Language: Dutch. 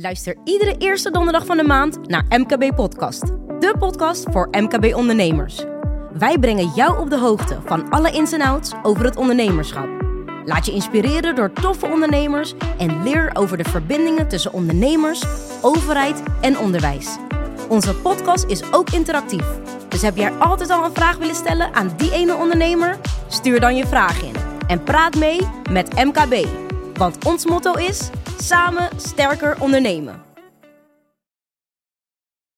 Luister iedere eerste donderdag van de maand naar MKB Podcast. De podcast voor MKB-ondernemers. Wij brengen jou op de hoogte van alle ins en outs over het ondernemerschap. Laat je inspireren door toffe ondernemers en leer over de verbindingen tussen ondernemers, overheid en onderwijs. Onze podcast is ook interactief. Dus heb jij altijd al een vraag willen stellen aan die ene ondernemer? Stuur dan je vraag in en praat mee met MKB. Want ons motto is samen sterker ondernemen.